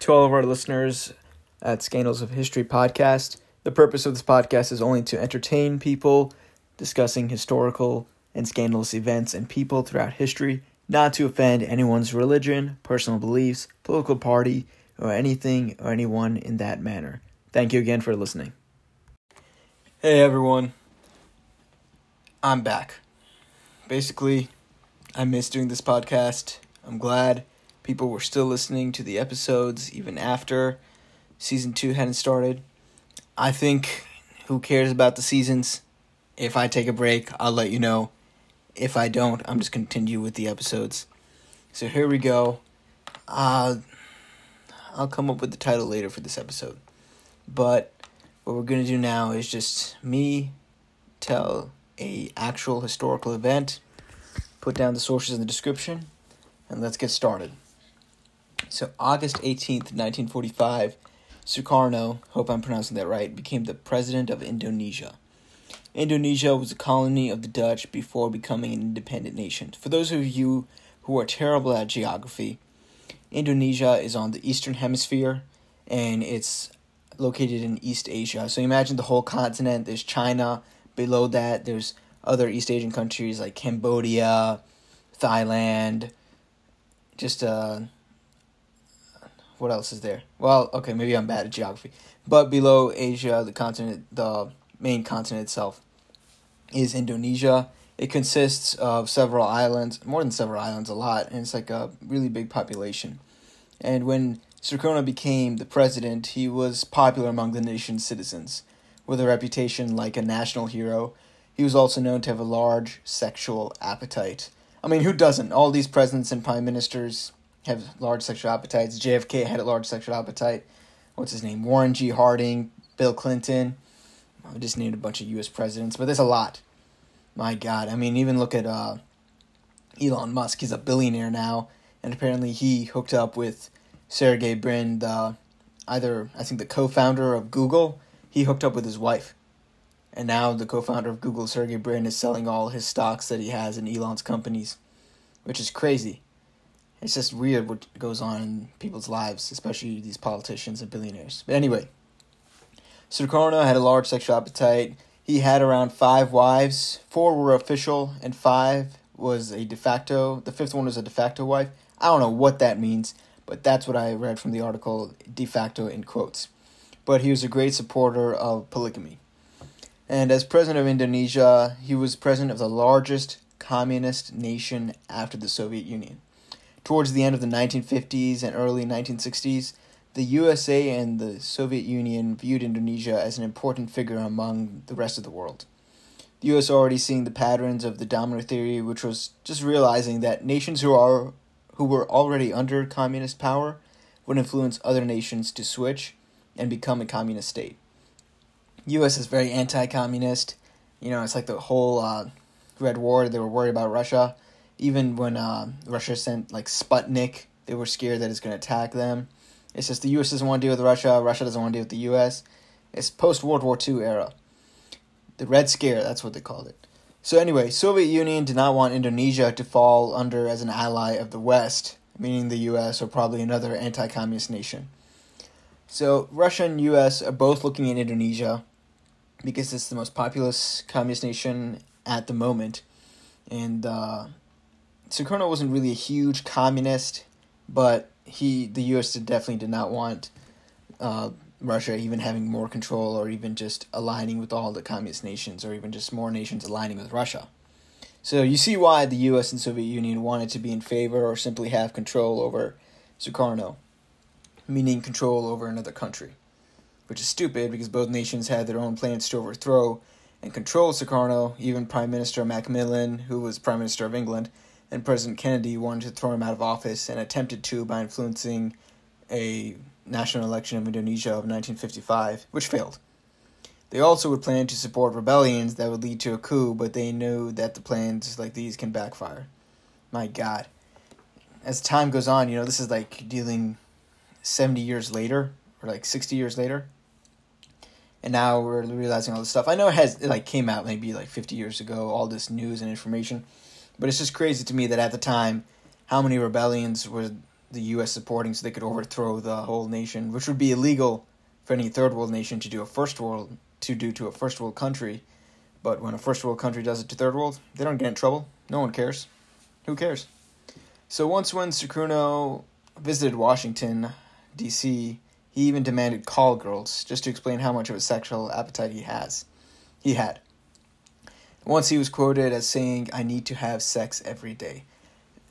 To all of our listeners at Scandals of History podcast, the purpose of this podcast is only to entertain people discussing historical and scandalous events and people throughout history, not to offend anyone's religion, personal beliefs, political party, or anything or anyone in that manner. Thank you again for listening. Hey everyone, I'm back. Basically, I missed doing this podcast. I'm glad people were still listening to the episodes even after season two hadn't started. I think who cares about the seasons? If I take a break, I'll let you know. If I don't, I'm just continue with the episodes. So here we go. Uh, I'll come up with the title later for this episode. But what we're gonna do now is just me tell a actual historical event, put down the sources in the description, and let's get started. So August 18th, 1945, Sukarno, hope I'm pronouncing that right, became the president of Indonesia. Indonesia was a colony of the Dutch before becoming an independent nation. For those of you who are terrible at geography, Indonesia is on the eastern hemisphere and it's located in East Asia. So imagine the whole continent. There's China. Below that, there's other East Asian countries like Cambodia, Thailand. Just uh, what else is there? Well, okay, maybe I'm bad at geography. But below Asia, the continent, the main continent itself, is Indonesia. It consists of several islands, more than several islands, a lot, and it's like a really big population. And when Sukarno became the president, he was popular among the nation's citizens. With a reputation like a national hero, he was also known to have a large sexual appetite. I mean, who doesn't? All these presidents and prime ministers have large sexual appetites. JFK had a large sexual appetite. What's his name? Warren G. Harding, Bill Clinton. I just named a bunch of U.S. presidents, but there's a lot. My God, I mean, even look at uh, Elon Musk. He's a billionaire now, and apparently he hooked up with Sergey Brin, the either I think the co-founder of Google, he hooked up with his wife, and now the co-founder of Google, Sergey Brin, is selling all his stocks that he has in Elon's companies, which is crazy. It's just weird what goes on in people's lives, especially these politicians and billionaires. But anyway, Sukarno had a large sexual appetite. He had around five wives. Four were official, and five was a de facto. The fifth one was a de facto wife. I don't know what that means but that's what I read from the article de facto in quotes. But he was a great supporter of polygamy. And as president of Indonesia, he was president of the largest communist nation after the Soviet Union. Towards the end of the 1950s and early 1960s, the USA and the Soviet Union viewed Indonesia as an important figure among the rest of the world. The US already seeing the patterns of the domino theory, which was just realizing that nations who are who were already under communist power would influence other nations to switch and become a communist state. U.S. is very anti-communist. You know, it's like the whole uh, Red War. They were worried about Russia. Even when uh, Russia sent like Sputnik, they were scared that it's going to attack them. It's just the U.S. doesn't want to deal with Russia. Russia doesn't want to deal with the U.S. It's post World War II era. The Red Scare, that's what they called it. So anyway, Soviet Union did not want Indonesia to fall under as an ally of the West, meaning the US or probably another anti-communist nation. So Russia and US are both looking at Indonesia because it's the most populous communist nation at the moment. And uh, Sukarno wasn't really a huge communist, but he the US definitely did not want uh, Russia even having more control or even just aligning with all the communist nations or even just more nations aligning with Russia. So you see why the US and Soviet Union wanted to be in favor or simply have control over Sukarno, meaning control over another country. Which is stupid because both nations had their own plans to overthrow and control Sukarno. Even Prime Minister Macmillan, who was Prime Minister of England, and President Kennedy wanted to throw him out of office and attempted to by influencing a national election of Indonesia of 1955, which failed. They also would plan to support rebellions that would lead to a coup, but they knew that the plans like these can backfire. My God. As time goes on, you know, this is like dealing 70 years later, or like 60 years later. And now we're realizing all this stuff. I know it has, it like came out maybe like 50 years ago, all this news and information. But it's just crazy to me that at the time, how many rebellions were the U.S. supporting so they could overthrow the whole nation, which would be illegal for any third world nation to do a first world to do to a first world country. But when a first world country does it to third world, they don't get in trouble. No one cares. Who cares? So once when Sukarno visited Washington, D.C., he even demanded call girls just to explain how much of a sexual appetite he has. He had. Once he was quoted as saying, "I need to have sex every day."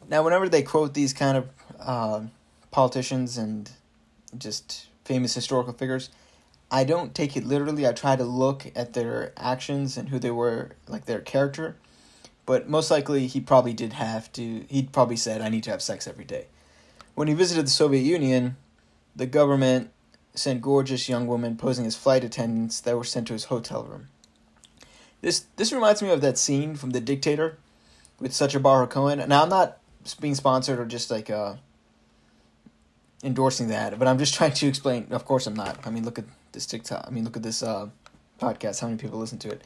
Now, whenever they quote these kind of uh, politicians and just famous historical figures, I don't take it literally. I try to look at their actions and who they were, like their character. But most likely, he probably did have to. He probably said, "I need to have sex every day." When he visited the Soviet Union, the government sent gorgeous young women posing as flight attendants that were sent to his hotel room. This this reminds me of that scene from The Dictator with Sacha Baron Cohen. Now I'm not being sponsored or just like uh, endorsing that, but I'm just trying to explain. Of course, I'm not. I mean, look at this TikTok. I mean, look at this uh, podcast. How many people listen to it?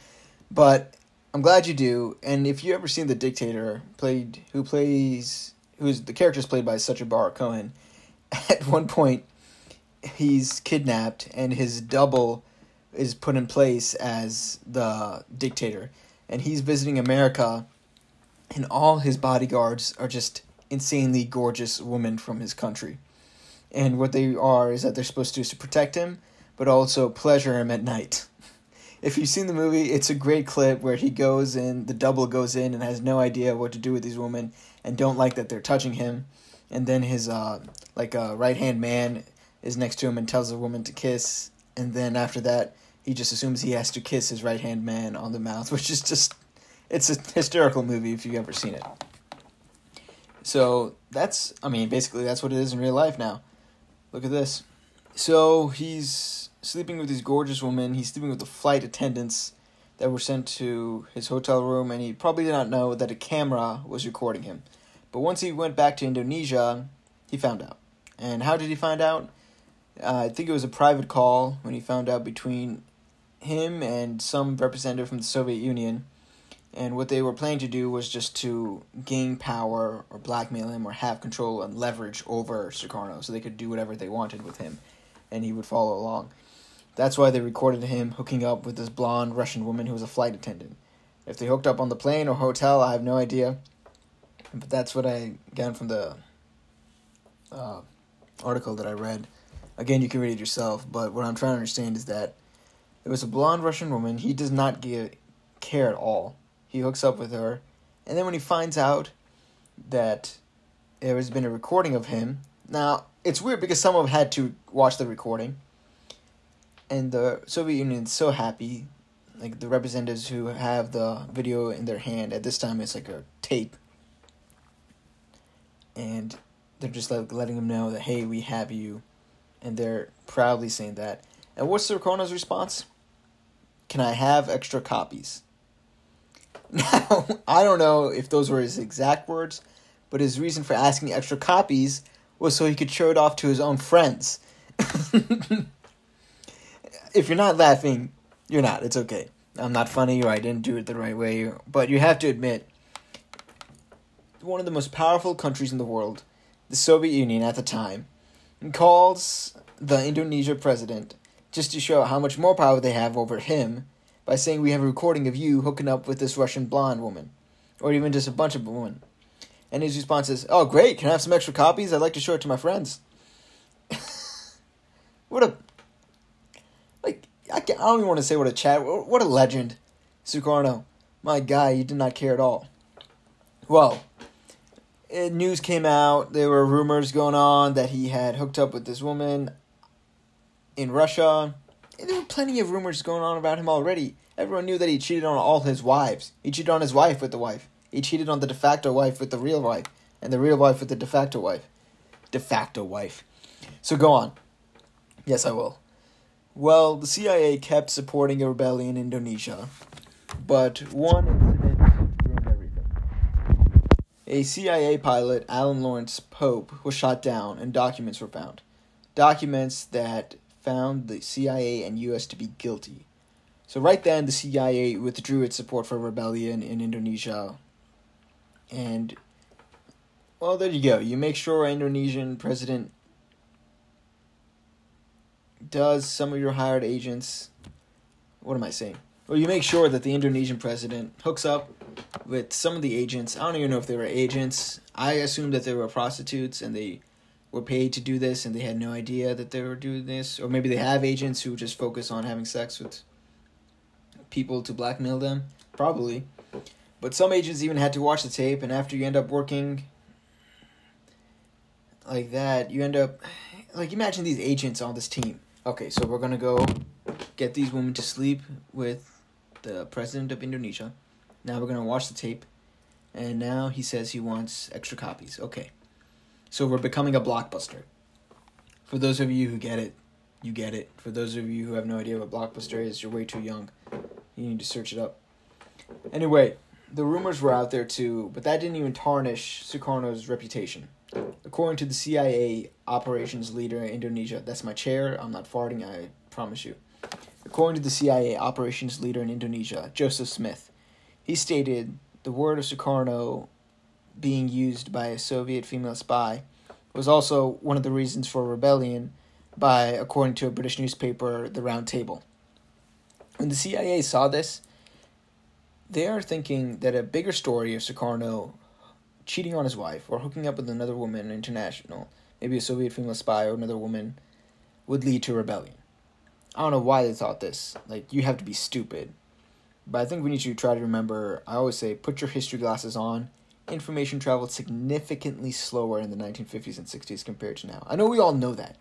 But I'm glad you do. And if you ever seen The Dictator, played who plays who's the character is played by Sacha Baron Cohen. At one point, he's kidnapped, and his double is put in place as the dictator, and he's visiting America and all his bodyguards are just insanely gorgeous women from his country. And what they are is that they're supposed to do is to protect him, but also pleasure him at night. If you've seen the movie, it's a great clip where he goes in, the double goes in and has no idea what to do with these women and don't like that they're touching him. And then his uh like a uh, right hand man is next to him and tells the woman to kiss, and then after that he just assumes he has to kiss his right hand man on the mouth, which is just it's a hysterical movie if you've ever seen it. So that's, I mean, basically that's what it is in real life now. Look at this. So he's sleeping with these gorgeous women. He's sleeping with the flight attendants that were sent to his hotel room, and he probably did not know that a camera was recording him. But once he went back to Indonesia, he found out. And how did he find out? Uh, I think it was a private call when he found out between him and some representative from the Soviet Union and what they were planning to do was just to gain power or blackmail him or have control and leverage over Sukarno so they could do whatever they wanted with him and he would follow along. That's why they recorded him hooking up with this blonde Russian woman who was a flight attendant. If they hooked up on the plane or hotel, I have no idea. But that's what I got from the uh, article that I read. Again, you can read it yourself, but what I'm trying to understand is that it was a blonde Russian woman. He does not give, care at all he hooks up with her, and then when he finds out that there has been a recording of him, now it's weird because some of had to watch the recording, and the Soviet Union is so happy, like the representatives who have the video in their hand. At this time, it's like a tape, and they're just like letting them know that hey, we have you, and they're proudly saying that. And what's Sukarno's response? Can I have extra copies? Now, I don't know if those were his exact words, but his reason for asking extra copies was so he could show it off to his own friends. if you're not laughing, you're not. It's okay. I'm not funny or I didn't do it the right way, but you have to admit one of the most powerful countries in the world, the Soviet Union at the time, calls the Indonesia president just to show how much more power they have over him by saying we have a recording of you hooking up with this Russian blonde woman, or even just a bunch of women. And his response is, "Oh, great! Can I have some extra copies? I'd like to show it to my friends." what a like I, I don't even want to say what a chat. What a legend, Sukarno. My guy, you did not care at all. Well, Uh, news came out. There were rumors going on that he had hooked up with this woman in Russia. And there were plenty of rumors going on about him already. Everyone knew that he cheated on all his wives. He cheated on his wife with the wife. He cheated on the de facto wife with the real wife, and the real wife with the de facto wife. De facto wife. So go on. Yes, I will. Well, the CIA kept supporting a rebellion in Indonesia, but one. A CIA pilot, Alan Lawrence Pope, was shot down, and documents were found. Documents that found the CIA and US to be guilty. So right then, the CIA withdrew its support for rebellion in Indonesia, and Well, there you go. You make sure Indonesian president does some of your hired agents. What am I saying? Well, you make sure that the Indonesian president hooks up with some of the agents. I don't even know if they were agents. I assumed that they were prostitutes and they were paid to do this and they had no idea that they were doing this. Or maybe they have agents who just focus on having sex with people to blackmail them. Probably. But some agents even had to watch the tape, and after you end up working like that, you end up. Like, imagine these agents on this team. Okay, so we're gonna go get these women to sleep with the president of Indonesia. Now we're gonna watch the tape, and now he says he wants extra copies. Okay, so we're becoming a blockbuster. For those of you who get it, you get it. For those of you who have no idea what blockbuster is, you're way too young. You need to search it up. Anyway, the rumors were out there too, but that didn't even tarnish Sukarno's reputation. According to the CIA operations leader in Indonesia, that's my chair, I'm not farting, I promise you. According to the CIA operations leader in Indonesia, Joseph Smith, he stated the word of Sukarno being used by a Soviet female spy was also one of the reasons for rebellion by according to a British newspaper, The Round Table. When the CIA saw this, they are thinking that a bigger story of Sukarno cheating on his wife or hooking up with another woman international, maybe a Soviet female spy or another woman, would lead to rebellion. I don't know why they thought this. Like, you have to be stupid. But I think we need to try to remember I always say, put your history glasses on. Information traveled significantly slower in the 1950s and 60s compared to now. I know we all know that,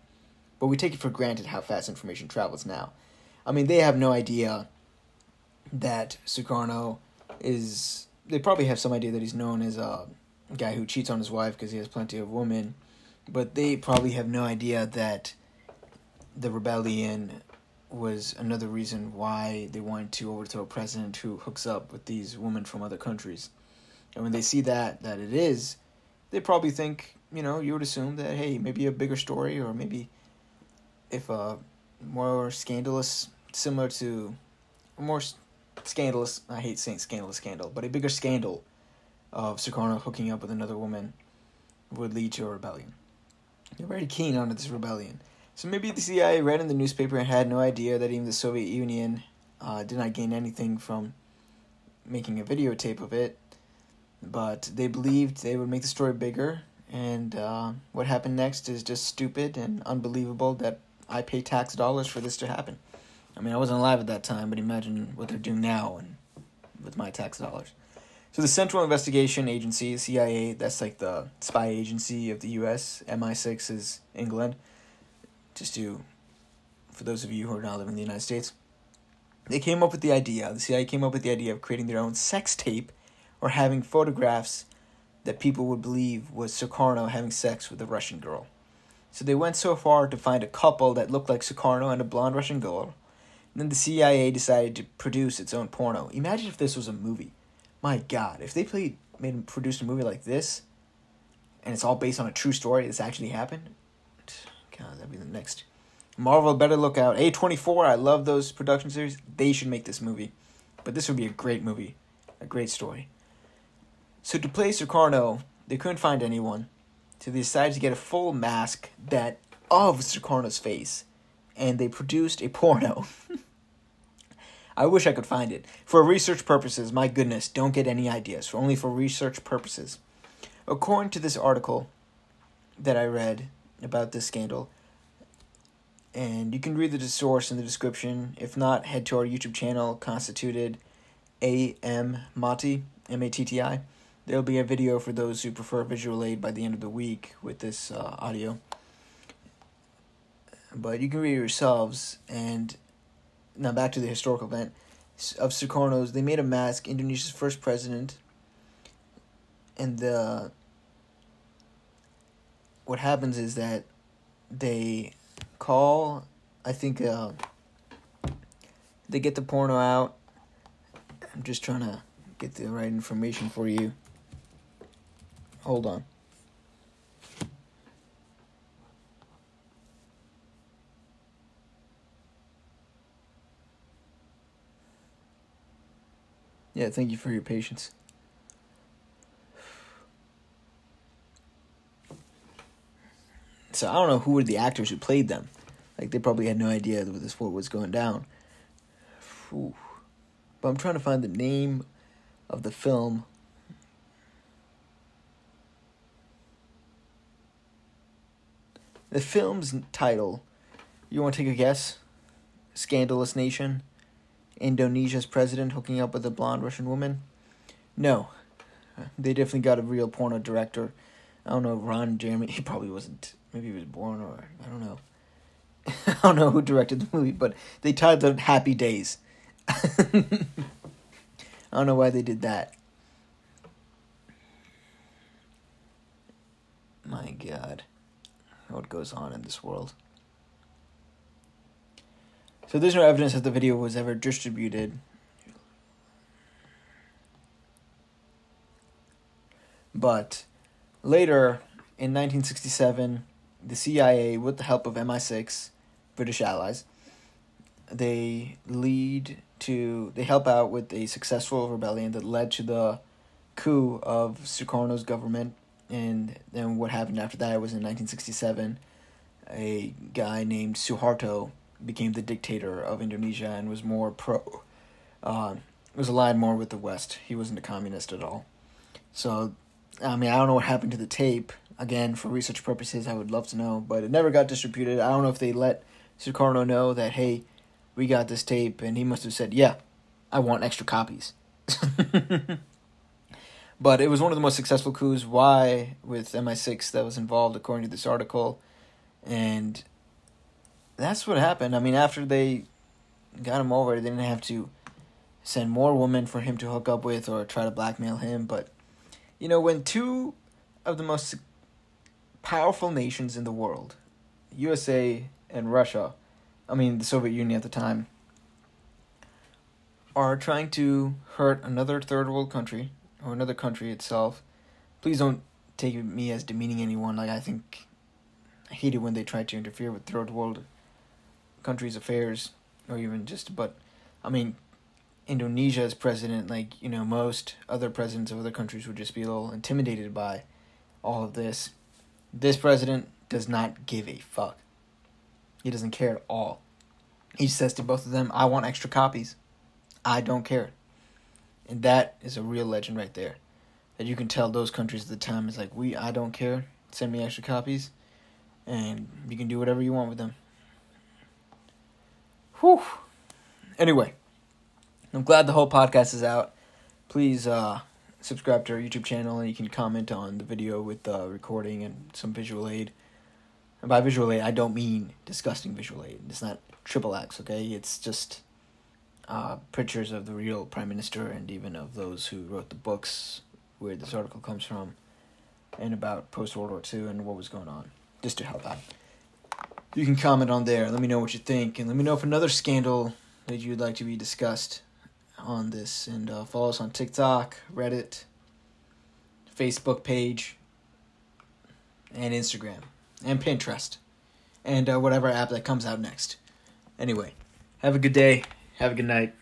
but we take it for granted how fast information travels now. I mean, they have no idea that Sukarno is. They probably have some idea that he's known as a guy who cheats on his wife because he has plenty of women, but they probably have no idea that the rebellion was another reason why they wanted to overthrow a president who hooks up with these women from other countries. And when they see that that it is, they probably think, you know, you would assume that hey, maybe a bigger story or maybe if a more scandalous, similar to more scandalous. I hate saying scandalous scandal, but a bigger scandal of Sukarno hooking up with another woman would lead to a rebellion. They're very keen on this rebellion. So maybe the CIA read in the newspaper and had no idea that even the Soviet Union uh, did not gain anything from making a videotape of it. But they believed they would make the story bigger, and uh, what happened next is just stupid and unbelievable that I pay tax dollars for this to happen. I mean, I wasn't alive at that time, but imagine what they're doing now and with my tax dollars. So the Central Investigation Agency, CIA, that's like the spy agency of the U.S. MI6 is England. Just to, for those of you who are not living in the United States, they came up with the idea. The CIA came up with the idea of creating their own sex tape, or having photographs that people would believe was Sukarno having sex with a Russian girl. So they went so far to find a couple that looked like Sukarno and a blonde Russian girl. And then the CIA decided to produce its own porno. Imagine if this was a movie my God, if they played made produced a movie like this, and it's all based on a true story that's actually happened, That'd be the next. Marvel better look out. A twenty four, I love those production series. They should make this movie, but this would be a great movie, a great story. So to play Sukarno, they couldn't find anyone, so they decided to get a full mask that of Sukarno's face, and they produced a porno. I wish I could find it. For research purposes, my goodness, don't get any ideas. For only for research purposes. According to this article that I read about this scandal, and you can read the source in the description. If not, head to our YouTube channel, constituted A.M. Mati, M A T T I. There'll be a video for those who prefer visual aid by the end of the week with this uh, audio. But you can read it yourselves, and now back to the historical event of Sukarno's. They made a mask. Indonesia's first president, and the what happens is that they call. I think uh, they get the porno out. I'm just trying to get the right information for you. Hold on. Yeah, thank you for your patience. So I don't know who were the actors who played them. Like they probably had no idea that this what was going down. Whew. But I'm trying to find the name of the film. The film's title. You want to take a guess? Scandalous Nation. Indonesia's president hooking up with a blonde Russian woman. No, they definitely got a real porno director. I don't know Ron Jeremy. He probably wasn't. Maybe he was born or I don't know. I don't know who directed the movie, but they titled it Happy Days. I don't know why they did that. My God, what goes on in this world? So there's no evidence that the video was ever distributed. But later, in 1967, the CIA, with the help of MI6, British allies, they lead to they help out with a successful rebellion that led to the coup of Sukarno's government and then what happened after that was in 1967 a guy named Suharto became the dictator of Indonesia and was more pro uh, was aligned more with the West. He wasn't a communist at all. So I mean I don't know what happened to the tape. Again, for research purposes I would love to know, but it never got distributed. I don't know if they let Sukarno know that hey we got this tape, and he must have said, yeah, I want extra copies. but it was one of the most successful coups. Why with MI6 that was involved, according to this article, and that's what happened. I mean, after they got him over, they didn't have to send more women for him to hook up with or try to blackmail him. But you know, when two of the most powerful nations in the world, USA and Russia, I mean the Soviet Union at the time, are trying to hurt another third world country or another country itself. Please don't take me as demeaning anyone. Like I think I hate it when they try to interfere with third world countries' affairs or even just but I mean Indonesia's president, like, you know, most other presidents of other countries would just be a little intimidated by all of this. This president does not give a fuck. He doesn't care at all. He says to both of them, I want extra copies. I don't care. And that is a real legend right there. That you can tell those countries at the time is like, we, I don't care. Send me extra copies. And you can do whatever you want with them. Whew. Anyway, I'm glad the whole podcast is out. Please uh, subscribe to our YouTube channel and you can comment on the video with the recording and some visual aid. And by visual aid, I don't mean disgusting visual aid. It's not triple X, okay? It's just uh, pictures of the real prime minister and even of those who wrote the books where this article comes from and about post World War II and what was going on, just to help out. You can comment on there. Let me know what you think, and let me know if another scandal that you'd like to be discussed on this. And uh, follow us on TikTok, Reddit, Facebook page, and Instagram and Pinterest and uh, whatever app that comes out next. Anyway, have a good day. Have a good night.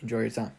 Enjoy your time.